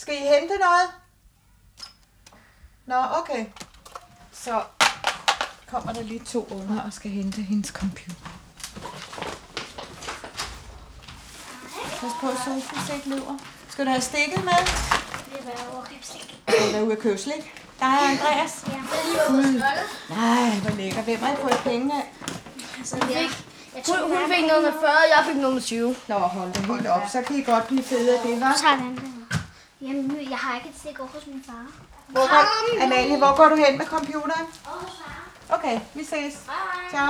Skal I hente noget? Nå, okay. Så kommer der lige to unger og skal hente hendes computer. Pas på, at Sofus ikke løber. Skal du have stikket med? Det er bare over slik. Skal du være ude at købe slik? Der er Andreas. Ja, Gud. Nej, hvor lækker. Hvem har I fået penge af? Altså, jeg, tror, hun fik noget med 40, jeg fik noget med 20. Nå, hold da helt op. Så kan I godt blive fede af det, hva'? Så Jamen, jeg har ikke et stik over hos min far. Hvor går, Amalie, hvor går du hen med computeren? Okay, vi ses. Ciao.